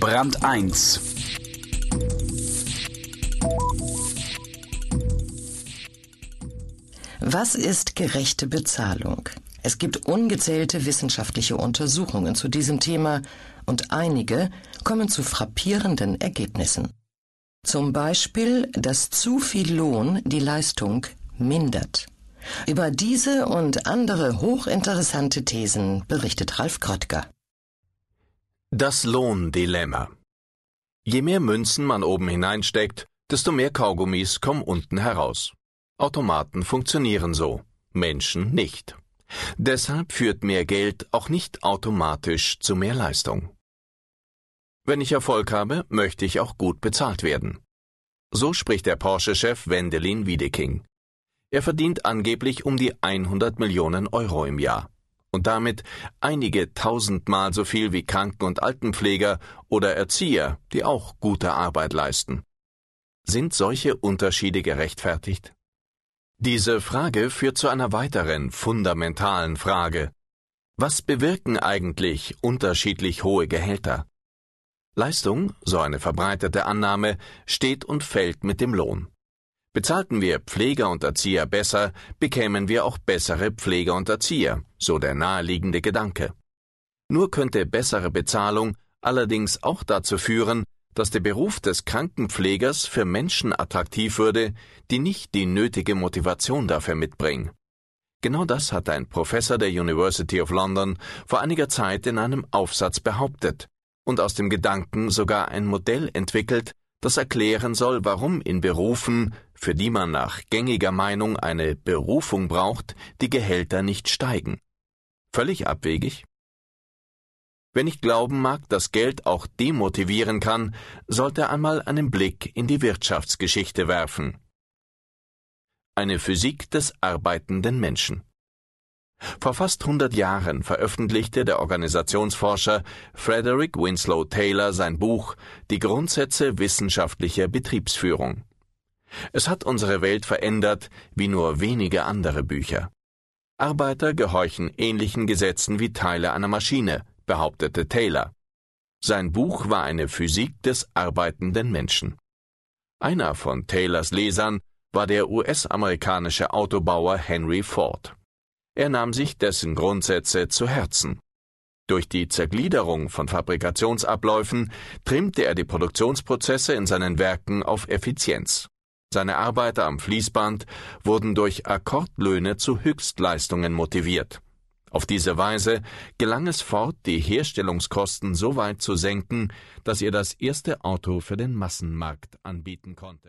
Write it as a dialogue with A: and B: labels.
A: Brand 1
B: Was ist gerechte Bezahlung? Es gibt ungezählte wissenschaftliche Untersuchungen zu diesem Thema und einige kommen zu frappierenden Ergebnissen. Zum Beispiel, dass zu viel Lohn die Leistung mindert. Über diese und andere hochinteressante Thesen berichtet Ralf Kröttger.
C: Das Lohndilemma. Je mehr Münzen man oben hineinsteckt, desto mehr Kaugummis kommen unten heraus. Automaten funktionieren so, Menschen nicht. Deshalb führt mehr Geld auch nicht automatisch zu mehr Leistung. Wenn ich Erfolg habe, möchte ich auch gut bezahlt werden. So spricht der Porsche-Chef Wendelin Wiedeking. Er verdient angeblich um die 100 Millionen Euro im Jahr und damit einige tausendmal so viel wie Kranken- und Altenpfleger oder Erzieher, die auch gute Arbeit leisten. Sind solche Unterschiede gerechtfertigt? Diese Frage führt zu einer weiteren fundamentalen Frage. Was bewirken eigentlich unterschiedlich hohe Gehälter? Leistung, so eine verbreitete Annahme, steht und fällt mit dem Lohn. Bezahlten wir Pfleger und Erzieher besser, bekämen wir auch bessere Pfleger und Erzieher, so der naheliegende Gedanke. Nur könnte bessere Bezahlung allerdings auch dazu führen, dass der Beruf des Krankenpflegers für Menschen attraktiv würde, die nicht die nötige Motivation dafür mitbringen. Genau das hat ein Professor der University of London vor einiger Zeit in einem Aufsatz behauptet und aus dem Gedanken sogar ein Modell entwickelt, das erklären soll, warum in Berufen, für die man nach gängiger Meinung eine Berufung braucht, die Gehälter nicht steigen. Völlig abwegig? Wenn ich glauben mag, dass Geld auch demotivieren kann, sollte einmal einen Blick in die Wirtschaftsgeschichte werfen. Eine Physik des arbeitenden Menschen. Vor fast 100 Jahren veröffentlichte der Organisationsforscher Frederick Winslow Taylor sein Buch Die Grundsätze wissenschaftlicher Betriebsführung. Es hat unsere Welt verändert wie nur wenige andere Bücher. Arbeiter gehorchen ähnlichen Gesetzen wie Teile einer Maschine, behauptete Taylor. Sein Buch war eine Physik des arbeitenden Menschen. Einer von Taylors Lesern war der US-amerikanische Autobauer Henry Ford. Er nahm sich dessen Grundsätze zu Herzen. Durch die Zergliederung von Fabrikationsabläufen trimmte er die Produktionsprozesse in seinen Werken auf Effizienz. Seine Arbeiter am Fließband wurden durch Akkordlöhne zu Höchstleistungen motiviert. Auf diese Weise gelang es Ford, die Herstellungskosten so weit zu senken, dass er das erste Auto für den Massenmarkt anbieten konnte